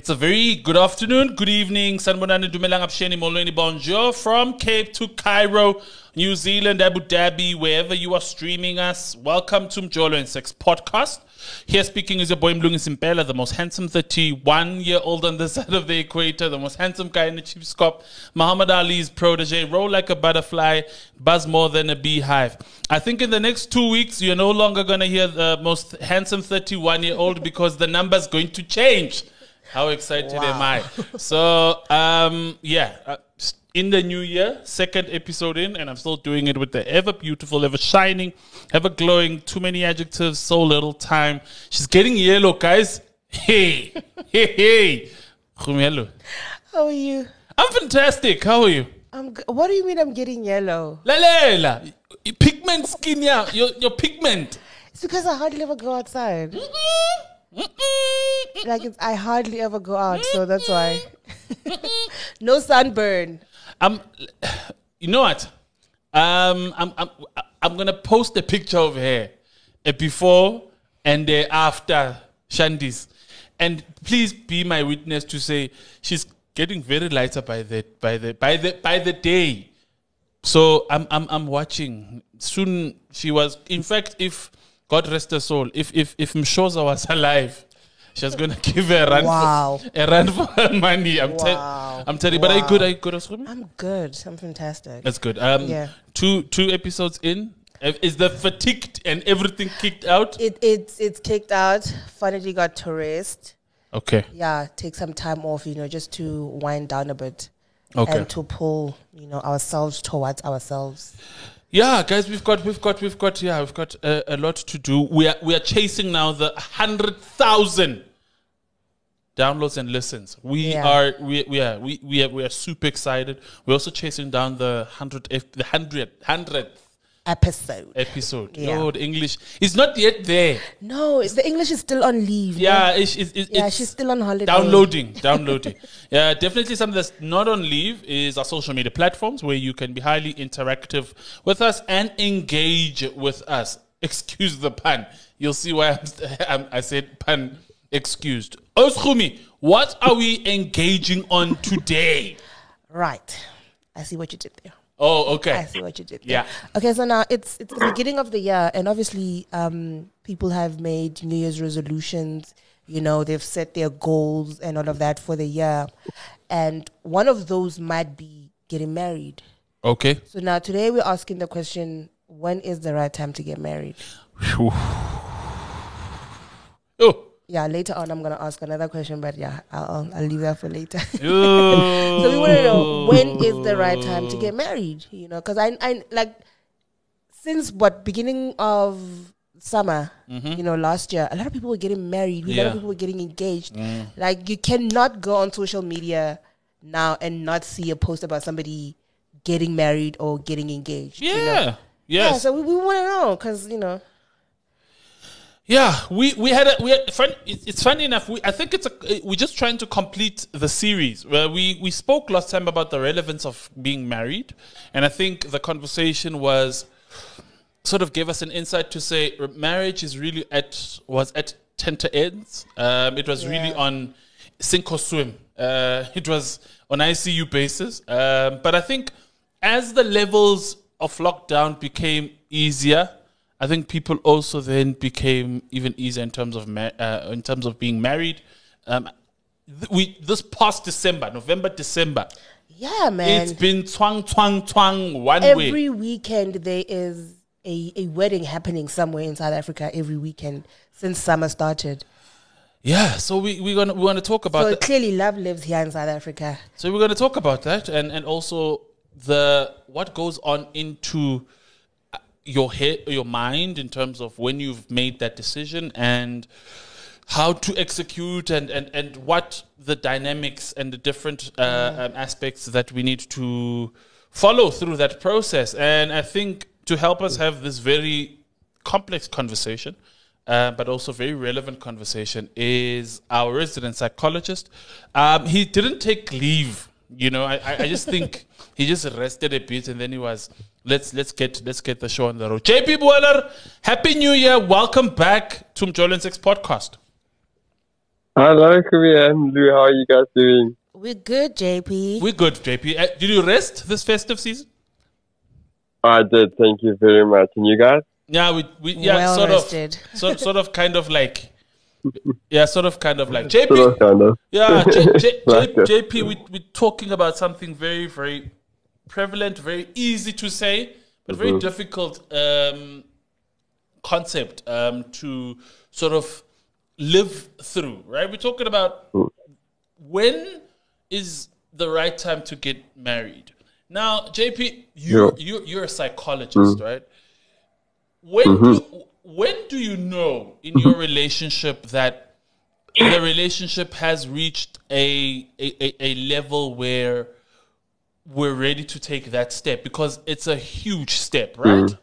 It's a very good afternoon, good evening, Sanbonani Dumelang Apsheni Molweni Bonjour from Cape to Cairo, New Zealand, Abu Dhabi, wherever you are streaming us. Welcome to Mjolo and Sex podcast. Here speaking is your boy Mlungi Simpela, the most handsome 31 year old on the side of the equator, the most handsome guy in the chief scope, Muhammad Ali's protege, roll like a butterfly, buzz more than a beehive. I think in the next two weeks, you're no longer going to hear the most handsome 31 year old because the number's going to change. How excited wow. am I? So, um, yeah, uh, in the new year, second episode in, and I'm still doing it with the ever beautiful, ever shining, ever glowing. Too many adjectives, so little time. She's getting yellow, guys. Hey, hey, hey. How are you? I'm fantastic. How are you? I'm. G- what do you mean I'm getting yellow? La la la. Pigment skin, yeah. Your your pigment. It's because I hardly ever go outside. Mm-mm like it's, I hardly ever go out, so that's why. no sunburn. Um, you know what? Um, I'm I'm I'm gonna post a picture of her, a before and a after Shandi's, and please be my witness to say she's getting very lighter by the by the by the by the day. So I'm I'm I'm watching. Soon she was. In fact, if God rest her soul. If if if Mshoza was alive, she was gonna give her a run wow. for a run for her money. I'm, wow. I'm telling you. But wow. are you good? Are you good, Osumi? I'm good. I'm fantastic. That's good. Um, yeah. Two two episodes in. Is the fatigued and everything kicked out? It it's it's kicked out. Finally got to rest. Okay. Yeah, take some time off, you know, just to wind down a bit. Okay. And to pull, you know, ourselves towards ourselves. Yeah, guys, we've got, we've got, we've got, yeah, we've got a, a lot to do. We are, we are chasing now the hundred thousand downloads and listens. We yeah. are, we, we are, we, we are, we are super excited. We're also chasing down the hundred, the hundred, hundredth episode. Episode. Yeah. Lord, English is not yet there. No, the English is still on leave. Yeah, it's, it's, it's, yeah, she's still on holiday. Downloading, downloading. yeah, definitely something that's not on leave is our social media platforms where you can be highly interactive with us and engage with us. Excuse the pun. You'll see why I'm, I'm, i said pun excused. Oskumi, what are we engaging on today? Right. I see what you did there. Oh, okay. I see what you did. There. Yeah. Okay, so now it's it's the beginning of the year, and obviously, um, people have made New Year's resolutions. You know, they've set their goals and all of that for the year, and one of those might be getting married. Okay. So now today we're asking the question: When is the right time to get married? Yeah, later on I'm gonna ask another question, but yeah, I'll I'll leave that for later. so we want to know when is the right time to get married? You know, because I I like since what beginning of summer, mm-hmm. you know, last year, a lot of people were getting married. Yeah. A lot of people were getting engaged. Mm. Like you cannot go on social media now and not see a post about somebody getting married or getting engaged. Yeah. You know? Yes. Yeah. So we, we want to know because you know yeah, we we had a we had. It's funny enough. We I think it's a we're just trying to complete the series where we we spoke last time about the relevance of being married, and I think the conversation was sort of gave us an insight to say marriage is really at was at tenter ends. Um, it was yeah. really on sink or swim. Uh, it was on ICU basis. Um, but I think as the levels of lockdown became easier I think people also then became even easier in terms of ma- uh, in terms of being married. Um, th- we this past December, November, December. Yeah, man. It's been twang twang twang one every way. Every weekend there is a, a wedding happening somewhere in South Africa every weekend since summer started. Yeah, so we we gonna we want to talk about. So clearly, love lives here in South Africa. So we're going to talk about that, and and also the what goes on into your head, your mind in terms of when you've made that decision and how to execute and, and, and what the dynamics and the different uh, yeah. um, aspects that we need to follow through that process. And I think to help us have this very complex conversation, uh, but also very relevant conversation, is our resident psychologist. Um, he didn't take leave. You know, I, I just think he just rested a bit and then he was let's let's get let's get the show on the road. JP Moller, happy new year. Welcome back to Mjolo and Sex podcast. Hello, Korea and Lou. How are you guys doing? We're good, JP. We're good, JP. Uh, did you rest this festive season? I did. Thank you very much. And you guys? Yeah, we, we yeah, Well sort rested. of, sort, sort of, kind of like, yeah, sort of, kind of like JP. Sort of, kind of. Yeah, J, J, J. JP, we, we're talking about something very, very prevalent, very easy to say, but very difficult um, concept um, to sort of live through, right? We're talking about when is the right time to get married. Now, JP, you, Yeah. you, you're a psychologist, right? When, do, when do you know in your relationship that the relationship has reached a, a, a, level where we're ready to take that step because it's a huge step, right?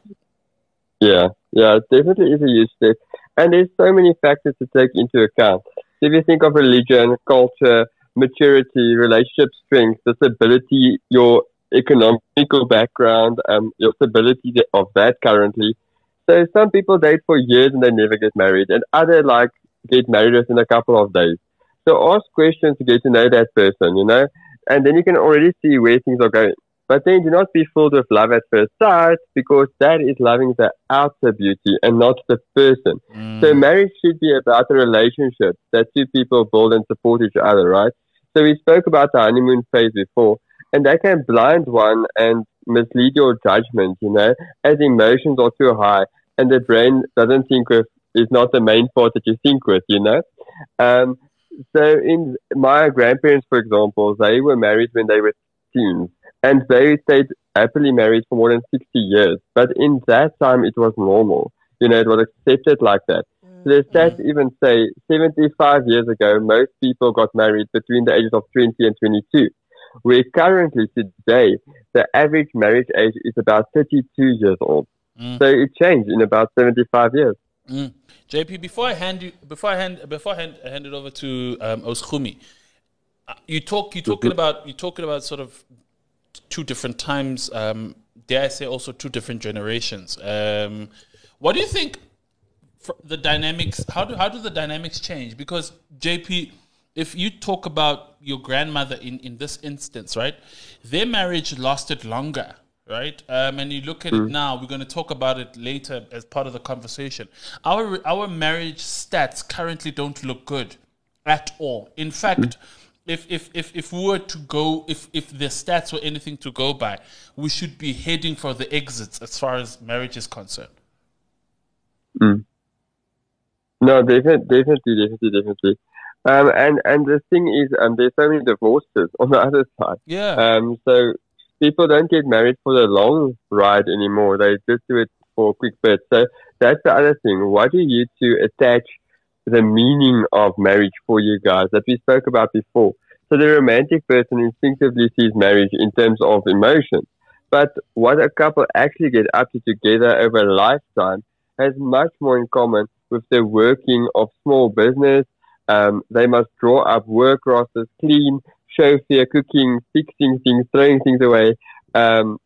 Yeah, yeah, it definitely is a huge step. And there's so many factors to take into account. If you think of religion, culture, maturity, relationship strength, disability, your economical background, um, your stability of that currently. So some people date for years and they never get married, and other like get married within a couple of days. So ask questions to get to know that person, you know, and then you can already see where things are going. But then do not be filled with love at first sight because that is loving the outer beauty and not the person. Mm. So marriage should be about a relationship that two people build and support each other, right? So we spoke about the honeymoon phase before, and that can blind one and mislead your judgment, you know, as emotions are too high and the brain doesn't think with is not the main part that you think with, you know. Um, so in my grandparents, for example, they were married when they were teens and they stayed happily married for more than 60 years. But in that time, it was normal. You know, it was accepted like that. So the stats even say 75 years ago, most people got married between the ages of 20 and 22. Where currently today, the average marriage age is about 32 years old. So it changed in about 75 years. Mm. JP, before I hand you, before I hand, before I hand, hand it over to um, Oskumi, uh, you talk, you talking about, you talking about sort of two different times. Um, dare I say also two different generations? Um, what do you think? The dynamics. How do how do the dynamics change? Because JP, if you talk about your grandmother in in this instance, right, their marriage lasted longer right? Um, and you look at it mm. now. We're going to talk about it later as part of the conversation. Our our marriage stats currently don't look good at all. In fact, mm. if if if if we were to go, if if the stats were anything to go by, we should be heading for the exits as far as marriage is concerned. Mm. No, definitely, definitely, definitely, definitely. Um, and and the thing is, um, there's so many divorces on the other side. Yeah. Um, so people don't get married for the long ride anymore. They just do it for a quick bit. So that's the other thing. What do you two attach the meaning of marriage for you guys that we spoke about before? So the romantic person instinctively sees marriage in terms of emotion. But what a couple actually get up to together over a lifetime has much more in common with the working of small business. Um, they must draw up work rosters, clean, chauffeur, cooking, fixing things, throwing things away, um,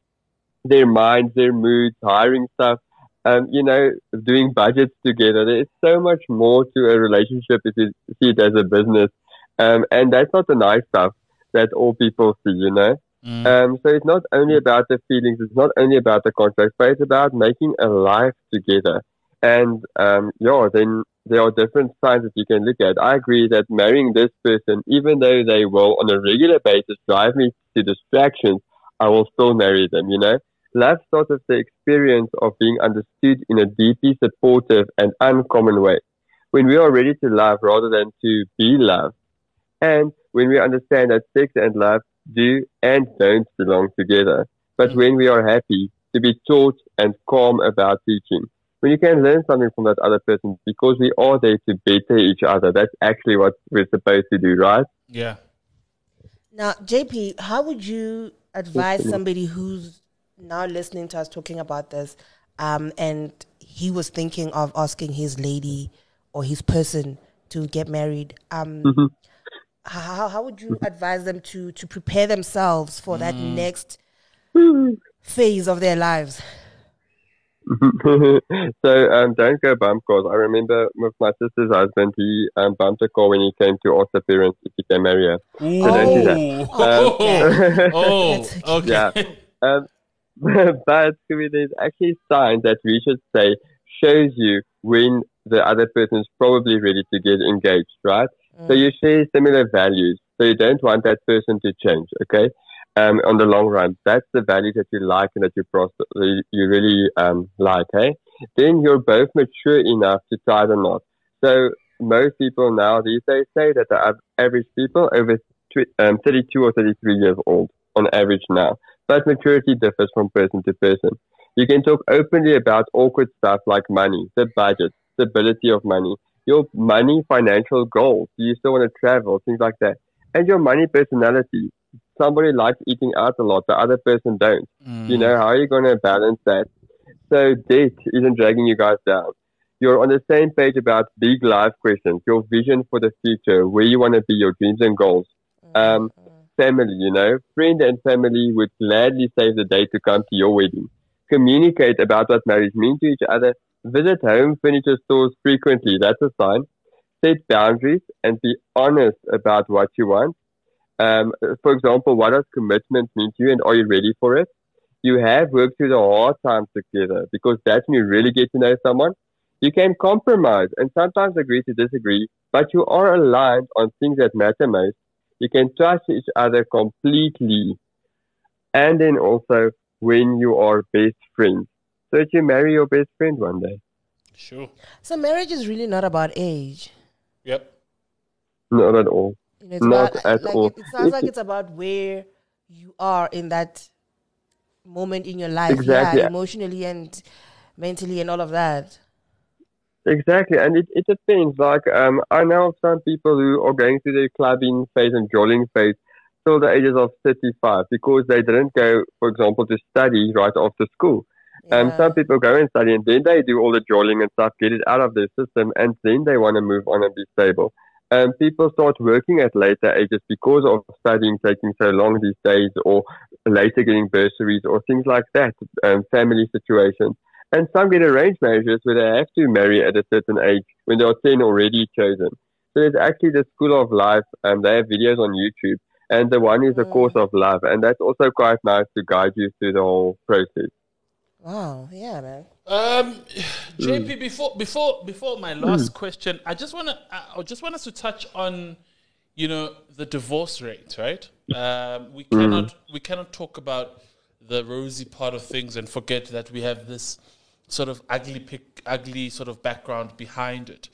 their minds, their moods, hiring stuff, um, you know, doing budgets together. There's so much more to a relationship if you see it as a business. Um, and that's not the nice stuff that all people see, you know. Um, so it's not only about the feelings, it's not only about the contract, but it's about making a life together. And um, yeah, then there are different signs that you can look at. I agree that marrying this person, even though they will on a regular basis drive me to distractions, I will still marry them, you know? Love starts with the experience of being understood in a deeply supportive and uncommon way. When we are ready to love rather than to be loved. And when we understand that sex and love do and don't belong together. But when we are happy to be taught and calm about teaching. When you can learn something from that other person because we are there to better each other. That's actually what we're supposed to do, right? Yeah. Now, JP, how would you advise somebody who's now listening to us talking about this, um, and he was thinking of asking his lady or his person to get married? Um, how how would you advise them to to prepare themselves for that next phase of their lives? so um, don't go bump cars. I remember with my sister's husband, he um, bumped a car when he came to ask the parents if he can marry her. Ooh. So don't do that. Oh, oh, okay. Yeah. Um, but there's actually signs that we should say shows you when the other person is probably ready to get engaged, right? So you share similar values. So you don't want that person to change, okay? Um, on the long run, that's the value that you like and that you you really um, like, hey? Then you're both mature enough to tie the knot. So most people now these days say that the average people over um, 32 or 33 years old on average now. But maturity differs from person to person. You can talk openly about awkward stuff like money, the budget, stability of money, your money financial goals. Do you still want to travel? Things like that. And your money personality. Somebody likes eating out a lot, the other person don't. Mm. You know, how are you going to balance that? So debt isn't dragging you guys down. You're on the same page about big life questions, your vision for the future, where you want to be, your dreams and goals. Um, family, you know, friend and family would gladly save the day to come to your wedding. Communicate about what marriage means to each other. Visit home furniture stores frequently. That's a sign. Set boundaries and be honest about what you want. Um, for example, what does commitment mean to you and are you ready for it? You have worked through the hard times together because that's when you really get to know someone. You can compromise and sometimes agree to disagree, but you are aligned on things that matter most. You can trust each other completely. And then also when you are best friends. So that you marry your best friend one day. Sure. So marriage is really not about age. Yep. Not at all. You know, it's Not about, at like, all. It, it sounds like it's about where you are in that moment in your life, Exactly. yeah, emotionally and mentally and all of that. Exactly, and it, it depends. Like, um, I know some people who are going through their clubbing phase and jolling phase till the ages of 35 because they didn't go, for example, to study right after school. Um, some people go and study and then they do all the jolling and stuff, get it out of their system, and then they want to move on and be stable. Um, people start working at later ages because of studying taking so long these days, or later getting bursaries or things like that, um, family situations. And some get arranged marriages where they have to marry at a certain age when they are 10 already chosen. So there's actually the School of Life, and they have videos on YouTube, and the one is the Mm. Course of Love, and that's also quite nice to guide you through the whole process. Wow, yeah, man. Um, JP, before before before my last question, I just wanna I I just want us to touch on, you know, the divorce rate, right? Um, we cannot we cannot talk about the rosy part of things and forget that we have this sort of ugly pic, ugly sort of background behind it.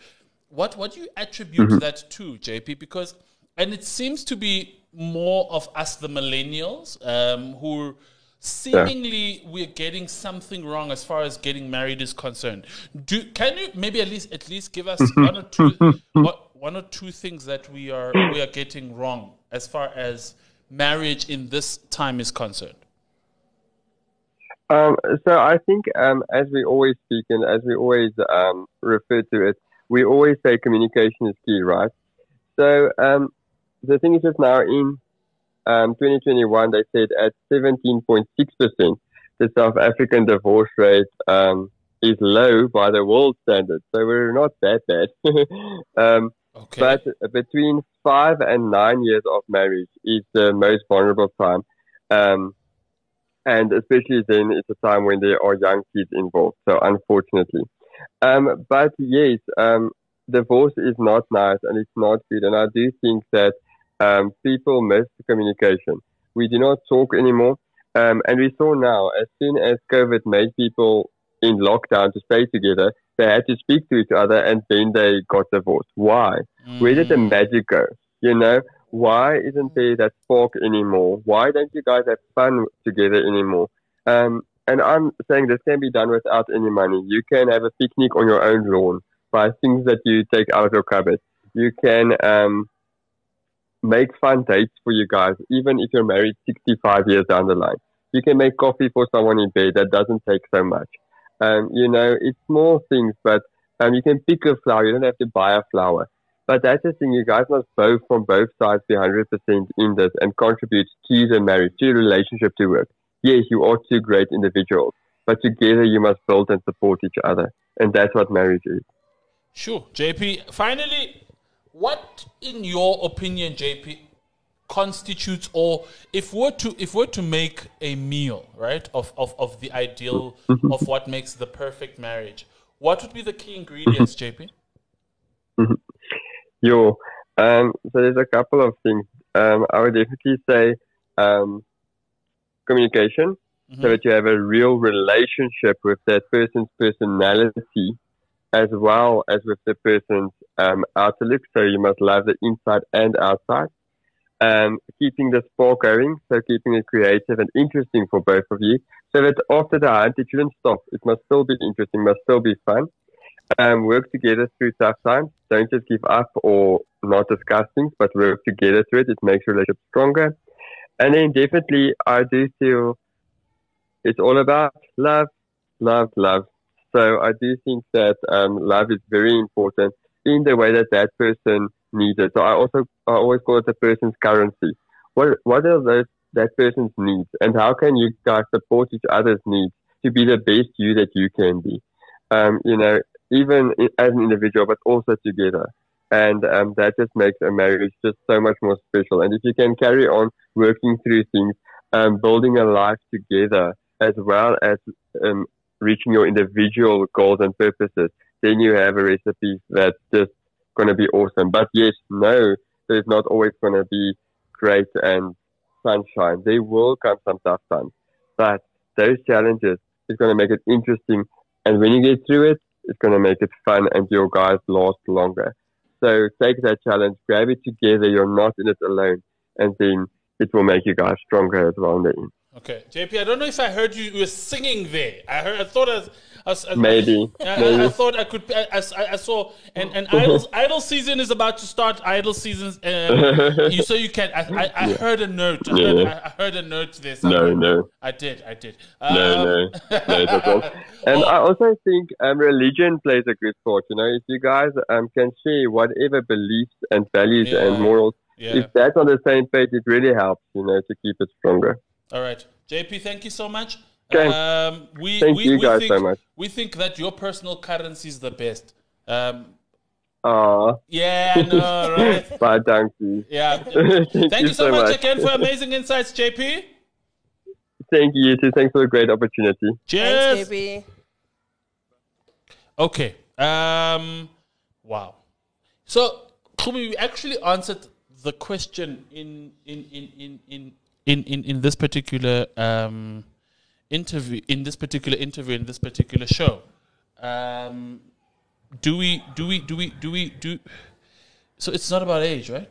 What what do you attribute that to, JP? Because and it seems to be more of us, the millennials, um, who seemingly we're getting something wrong as far as getting married is concerned. Do can you maybe at least at least give us one or two what, one or two things that we are we are getting wrong as far as marriage in this time is concerned? Um, so I think, um, as we always speak and as we always um, refer to it, we always say communication is key, right? So um, the thing is just now in um, 2021, they said at 17.6%, the South African divorce rate um, is low by the world standard. So we're not that bad. um, Okay. but between five and nine years of marriage is the most vulnerable time. Um, and especially then it's a time when there are young kids involved. So unfortunately, um, but yes, um, divorce is not nice and it's not good. And I do think that um, people miss communication. We do not talk anymore. Um, and we saw now, as soon as COVID made people in lockdown to stay together, they had to speak to each other and then they got divorced. Why? Where did the magic go? You know, why isn't there that spark anymore? Why don't you guys have fun together anymore? Um, and I'm saying this can be done without any money. You can have a picnic on your own lawn, by things that you take out of your cupboard. You can um, make fun dates for you guys, even if you're married 65 years down the line. You can make coffee for someone in bed that doesn't take so much. Um, you know, it's small things, but um, you can pick a flower. You don't have to buy a flower. But that's the thing, you guys must both, from both sides, be 100% in this and contribute to the marriage, to the relationship to work. Yes, you are two great individuals, but together you must build and support each other. And that's what marriage is. Sure. JP, finally, what, in your opinion, JP, constitutes or if we're to if we're to make a meal right of of, of the ideal Mm-hmm. of what makes the perfect marriage what would be the key ingredients jp Yo, um, so there's a couple of things. Um, I would definitely say um, communication, so that you have a real relationship with that person's personality, as well as with the person's um, outlook. So you must love the inside and outside. Um, keeping the spark going, so keeping it creative and interesting for both of you, so that after the hunt it shouldn't stop. It must still be interesting, must still be fun. Um, work together through tough times. Don't just give up or not discuss things, but work together through it. It makes relationships stronger. And then definitely, I do feel it's all about love, love, love. So I do think that um, love is very important in the way that that person needs it. So I also I always call it the person's currency. What what are those that person's needs, and how can you guys support each other's needs to be the best you that you can be? Um, you know, even as an individual, but also together. And um, that just makes a marriage just so much more special. And if you can carry on working through things, um, building a life together, as well as um, reaching your individual goals and purposes, then you have a recipe that's just going to be awesome. But yes, no, there's not always going to be great and sunshine. There will come some tough times, but those challenges is going to make it interesting. And when you get through it, it's going to make it fun and your guys last longer. So take that challenge, grab it together. You're not in it alone. And then it will make you guys stronger as well in the end. Okay jp i don't know if i heard you, you were singing there i heard i thought i, was- I, I, Maybe. I, I, Maybe. I thought I could. I, I, I saw, and, and idol, idol season is about to start. Idol seasons, uh, you, so you can. I, I, I heard a note. I heard, Yeah. I heard a note there. No, somewhere. no. I did. I did. No, Um, no, no, that's all. And I also think um, religion plays a good part. You know, if you guys um, can share whatever beliefs and values Yeah. and morals, Yeah. if that's on the same page, it really helps. You know, to keep it stronger. All right, JP. Thank you so much. Okay. Um, we, Thank we, you we guys think, so much. We think that your personal currency is the best. Um, Ah, yeah, I know, right? bye, donkey. Yeah. Thank, Thank you so much again for amazing insights, JP. Thank you, you too. Thanks for a great opportunity. Cheers. Thanks, JP. Okay. Um. Wow. So, Kumi, we actually answered the question in in in in in in in, in this particular um interview in this particular interview in this particular show. Um. Do we do we do we do we do? So it's not about age, right?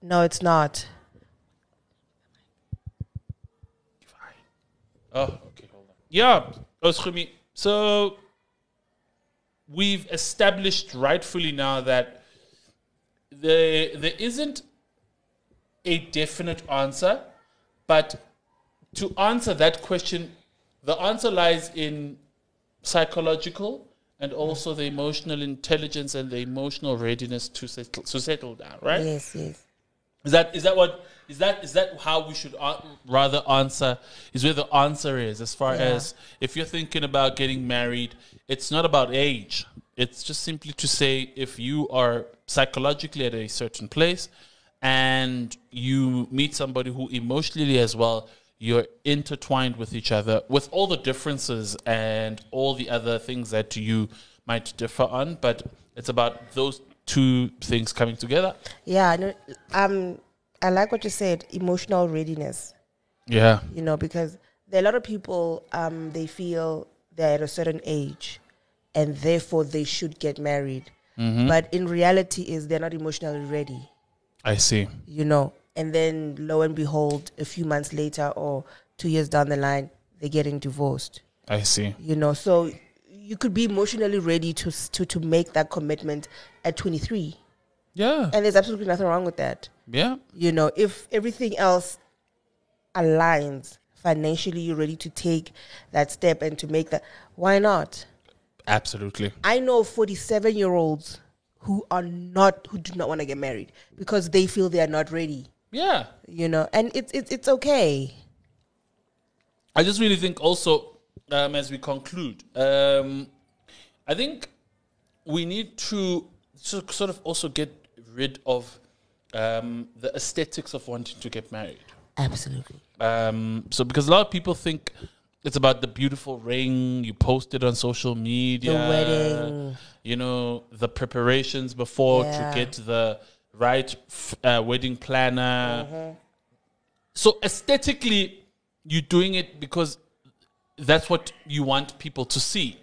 No, it's not. Oh, okay, hold on. Yeah, Oschumi. So we've established rightfully now that there there isn't a definite answer, but to answer that question, the answer lies in psychological and also the emotional intelligence and the emotional readiness to settle to settle down, right? Yes, yes. Is that is that what is that is that how we should uh, rather answer? Is where the answer is as far Yeah. as if you're thinking about getting married, it's not about age. It's just simply to say if you are psychologically at a certain place and you meet somebody who emotionally as well you're intertwined with each other with all the differences and all the other things that you might differ on but it's about those two things coming together Yeah, I know, um, I like what you said. Emotional readiness. yeah You know, because there are a lot of people. Um, they feel they're at a certain age, and therefore they should get married. But in reality, is they're not emotionally ready. I see. You know, and then lo and behold, a few months later or two years down the line, they're getting divorced. I see. You know, so you could be emotionally ready to to to make that commitment at 23, Yeah. and there's absolutely nothing wrong with that. Yeah. you know if everything else aligns financially you're ready to take that step and to make that why not Absolutely. i know 47 year olds who are not who do not want to get married because they feel they are not ready Yeah. you know and it's it's, it's okay I just really think also um, as we conclude, um, I think we need to sort of also get rid of um, the aesthetics of wanting to get married. Absolutely. Um, so because a lot of people think it's about the beautiful ring you posted on social media, The wedding. you know, the preparations before Yeah. to get the right uh, wedding planner. So aesthetically, you're doing it because that's what you want people to see.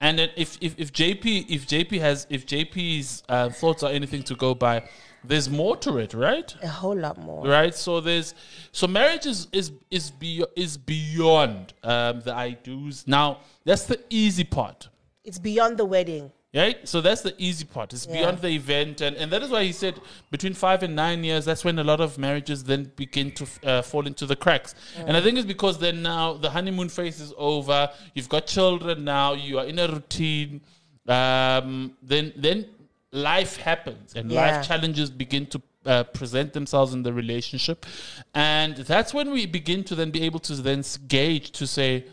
And then if, if, if JP if JP has if JP's uh, thoughts are anything to go by, there's more to it, right? A whole lot more. right? So there's so marriage is is is, be, is beyond um, the i do's. Now that's the easy part. It's beyond the wedding. right? So that's the easy part. It's Yeah. beyond the event. And, and that is why he said between five and nine years that's when a lot of marriages then begin to uh, fall into the cracks. And i think it's because then now the honeymoon phase is over. You've got children now. You are in a routine. Um, then then life happens and Yeah. life challenges begin to uh, present themselves in the relationship and that's when we begin to then be able to then gauge to say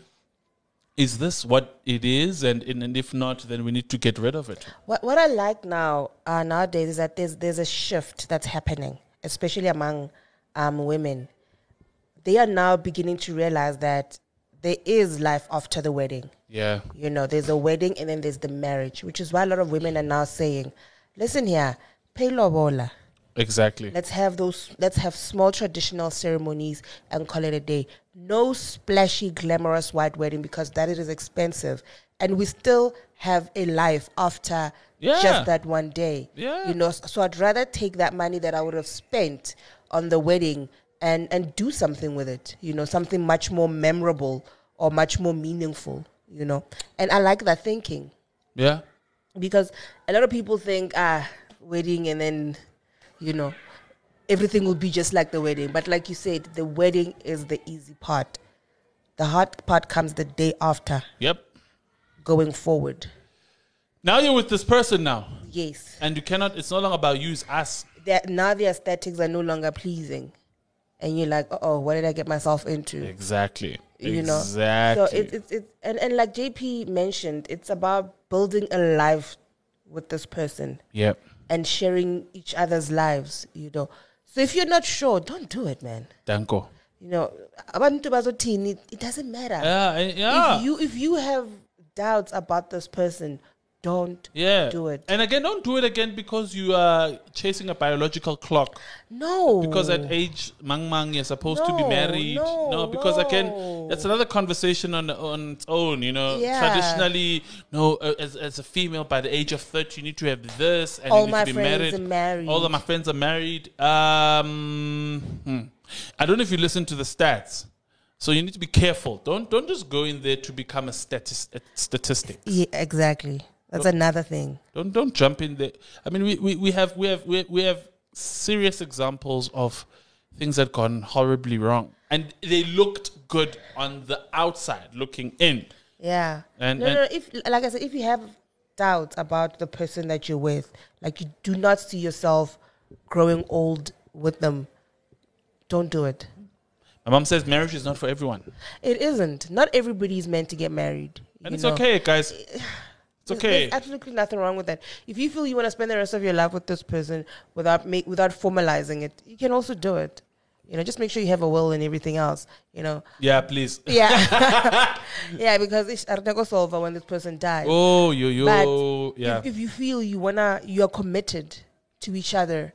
is this what it is and, and, and if not then we need to get rid of it What what I like now uh, nowadays is that there's there's a shift that's happening, especially among um, women. They are now beginning to realize that there is life after the wedding. yeah You know, there's a wedding and then there's the marriage, which is why a lot of women are now saying, "Listen here, pay lobola. exactly Let's have those. Let's have small traditional ceremonies and call it a day. No splashy, glamorous white wedding because that is expensive, and we still have a life after Yeah. just that one day. Yeah. you know. So I'd rather take that money that I would have spent on the wedding and and do something with it. You know, something much more memorable or much more meaningful. You know, and I like that thinking yeah because a lot of people think ah wedding and then you know everything will be just like the wedding. But like you said the wedding is the easy part. The hard part comes the day after yep. going forward. Now you're with this person now. Yes. And you cannot it's no longer about you it's us. That now the aesthetics are no longer pleasing and you're like oh what did i get myself into? Exactly. You know? Exactly. so it's it's, it's and, and like jp mentioned it's about building a life with this person. Yep. And sharing each other's lives, you know. So if you're not sure, don't do it, man. danko. You know, abantu bazothini, it, it doesn't matter. yeah yeah. If you if you have doubts about this person, don't yeah do it. and again don't do it again because you are chasing a biological clock No. because at age mang mang you're supposed to be married no, because again that's another conversation on on its own you know Yeah. traditionally no uh, as, as a female by the age of 30 you need to have this and All you need my to be friends married. are married. all of my friends are married um hmm. i don't know if you listen to the stats so you need to be careful don't don't just go in there to become a statis- a statistic yeah, exactly. That's another thing. don't don't jump in there. I mean, we, we, we have we have we, we have serious examples of things that gone horribly wrong, and they looked good on the outside, looking in. Yeah. And- no, and- no, no. If like I said, if you have doubts about the person that you're with, like you do not see yourself growing old with them, don't do it. My mom says marriage is not for everyone, It isn't. Not everybody is meant to get married. and it's know. okay, guys. It's okay. There's absolutely nothing wrong with that. If you feel you want to spend the rest of your life with this person without make without formalizing it, you can also do it. You know, just make sure you have a will and everything else. You know, Yeah, please. yeah, yeah, because it's Arneko solver when this person dies. Oh, you, you. But yeah, if, if you feel you wanna, you're committed to each other.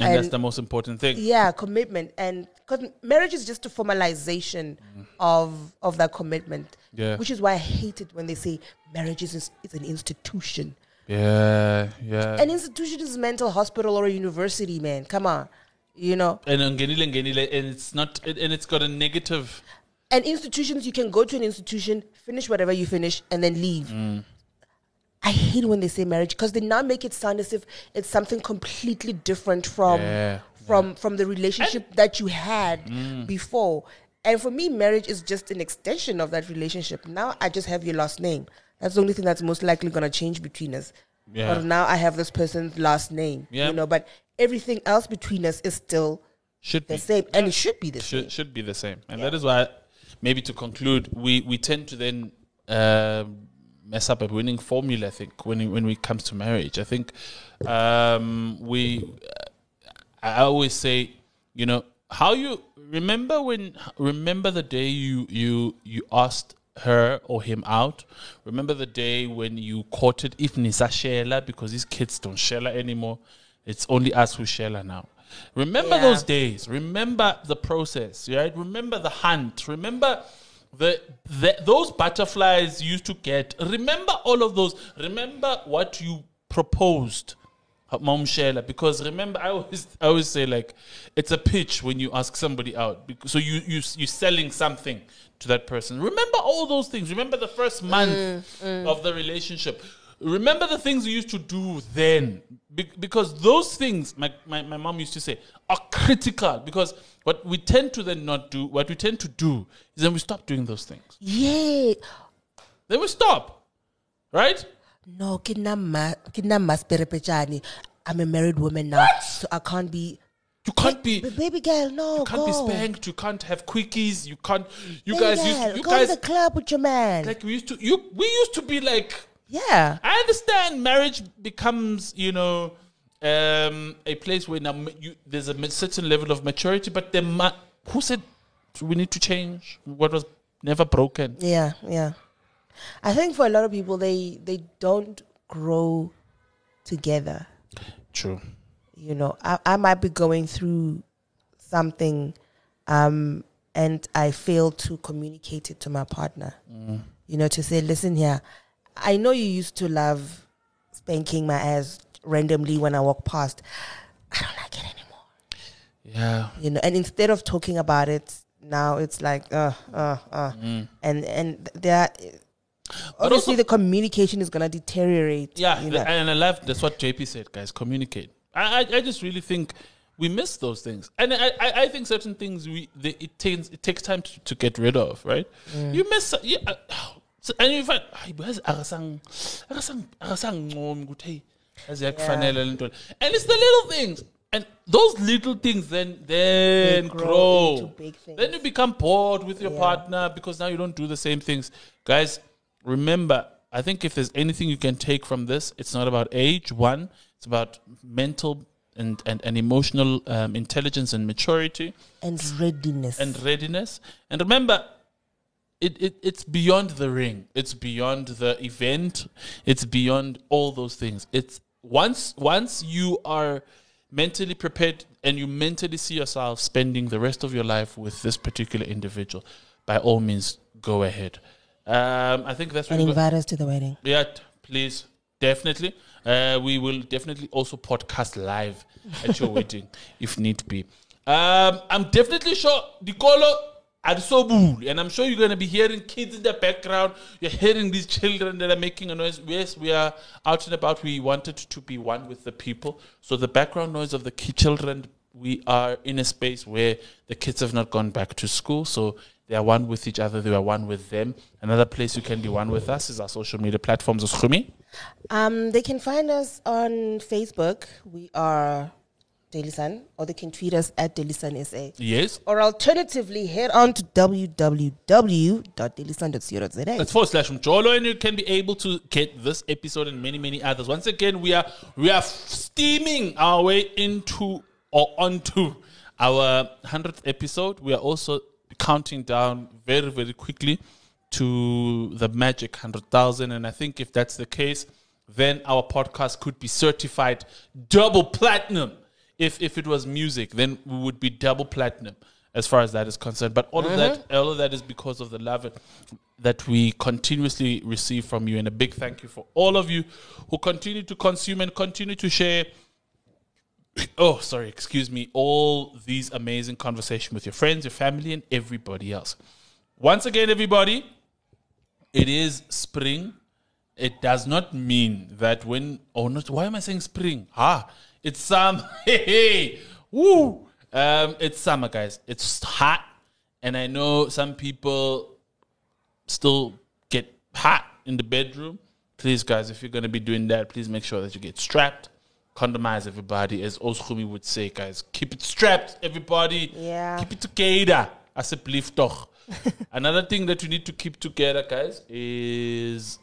and that's the most important thing. Yeah, commitment, and because marriage is just a formalization of of that commitment. Yeah. which is why I hate it when they say marriage is is an institution. Yeah, yeah. An institution is a mental hospital or a university, man. Come on, you know. And ngenile ngenile, and it's not, and it's got a negative. And institutions, you can go to an institution, finish whatever you finish, and then leave. Mm. I hate when they say marriage because they now make it sound as if it's something completely different from Yeah, from from the relationship that you had Mm. before. And for me, marriage is just an extension of that relationship. Now I just have your last name. That's the only thing that's most likely gonna change between us. Yeah. Or now I have this person's last name. Yeah. You know, but everything else between us is still Should the be same, and it should be the same. should should be the same, and that is why maybe to conclude, we we tend to then um mess up a winning formula. I think when it, when it comes to marriage, I think um, we. I always say, you know, how you remember when remember the day you you you asked her or him out. Remember the day when you courted if Nisa Shela because these kids don't Shela anymore. It's only us who Shela now. Remember Yeah. those days. Remember the process, right? Remember the hunt. Remember the, the those butterflies you used to get. Remember all of those. Remember what you proposed. Mom Shela, because remember, I always, I always say like, it's a pitch when you ask somebody out. So you you you selling something to that person. Remember all those things. Remember the first month mm, mm. of the relationship. Remember the things you used to do then, Be- because those things, my, my my mom used to say, are critical. Because what we tend to then not do, what we tend to do, is then we stop doing those things. Yeah. Then we stop, right? No, kidna ma kidna masperepechani. I'm a married woman now, so I can't be. You can't be. But baby girl, no, You can't go. be spanked. You can't have quickies. You can't. You Baby guys girl, used. To, you go guys to the club with your man. like we used to. You we used to be like. yeah. I understand marriage becomes you know um, a place where now you, there's a certain level of maturity, but there ma- who said we need to change what was never broken? Yeah, yeah. I think for a lot of people, they they don't grow together. True. You know, I, I might be going through something, um, and I fail to communicate it to my partner. You know, to say, listen here, I know you used to love spanking my ass randomly when I walk past. I don't like it anymore. Yeah. you know and instead of talking about it now it's like uh uh uh and and there obviously also- the communication is gonna deteriorate Yeah, you know. and I love that's what JP said, guys. Communicate. I, I, I just really think we miss those things, and I, I, I think certain things we they, it takes it takes time to, to get rid of, right? You miss, yeah, uh, so- and you find "Hayi, yazi akasang akasang akasangincoma ukuthi hey yazi yakufanele le and it's the little things. And those little things then then They grow grow. into big things. Then you become bored with your Yeah. partner because now you don't do the same things. Guys, remember, I think if there's anything you can take from this, it's not about age, one, it's about mental and, and, and emotional um, intelligence and maturity and readiness and readiness. And remember, it, it it's beyond the ring. It's beyond the event. It's beyond all those things. It's once once you are mentally prepared and you mentally see yourself spending the rest of your life with this particular individual, by all means go ahead. Um, I think that's what and got- invite us to the wedding yeah, please, definitely. Uh, we will definitely also podcast live at your wedding if need be. Um, I'm definitely sure Dikolo Adisobul, and I'm sure you're going to be hearing kids in the background. You're hearing these children that are making a noise. Yes, we are out and about. We wanted to be one with the people. So the background noise of the children, we are in a space where the kids have not gone back to school. So they are one with each other. They are one with them. Another place you can be one with us is our social media platforms. Khumi. um they can find us on facebook we are daily sun or they can tweet us at daily sun sa Yes. or alternatively head on to www.dailysun.co.za That's forward slash Mjolo, and you can be able to get this episode and many, many others. Once again, we are we are steaming our way into or onto our hundredth episode. We are also counting down very, very quickly to the magic hundred thousand. And I think if that's the case, then our podcast could be certified double platinum. If if it was music, then we would be double platinum as far as that is concerned. But all of that, mm-hmm. all of that is because of the love that we continuously receive from you, and a big thank you for all of you who continue to consume and continue to share. Oh, sorry, excuse me. All these amazing conversation with your friends, your family, and everybody else. Once again, everybody, it is spring. It does not mean that when oh not why am I saying spring? Ah, it's summer. Hey, hey, woo! Um, it's summer, guys. It's hot, and I know some people still get hot in the bedroom. Please, guys, if you're gonna be doing that, please make sure that you get strapped. Condomize everybody, as Oshumi would say, guys. Keep it strapped, everybody. Yeah. Keep it together. As a belief toch. Another thing that we need to keep together, guys, is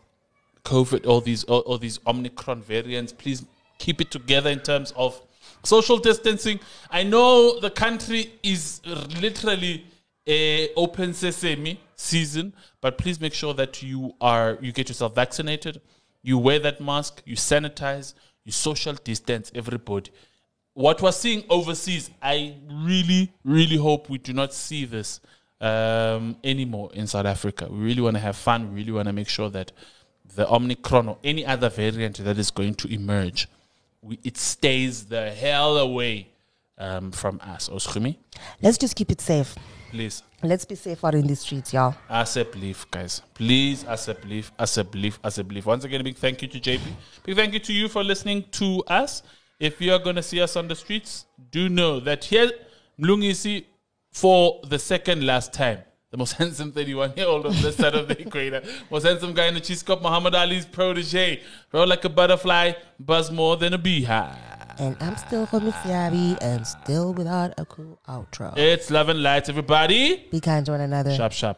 COVID. All these, all, all these Omicron variants. Please keep it together in terms of social distancing. I know the country is literally a open sesame season, but please make sure that you are you get yourself vaccinated, you wear that mask, you sanitize, you social distance everybody. What we're seeing overseas, I really, really hope we do not see this um, anymore in South Africa. We really want to have fun. We really want to make sure that the Omicron or any other variant that is going to emerge, we, it stays the hell away um, from us. Oschumi, Let's just keep it safe. please. Let's be safe out in the streets, y'all. Accept leave, guys. Please accept leave, accept leave, accept leave. Once again, a big thank you to JP. Big thank you to you for listening to us. If you are going to see us on the streets, do know that here, Mlungisi, for the second last time, the most handsome 31 year old on this side of the equator, most handsome guy in the cheese cup, Muhammad Ali's protege, roll like a butterfly, buzz more than a beehive. And I'm still from Siabi and still without a cool outro. It's love and light, everybody. Be kind to one another. Shop, sharp.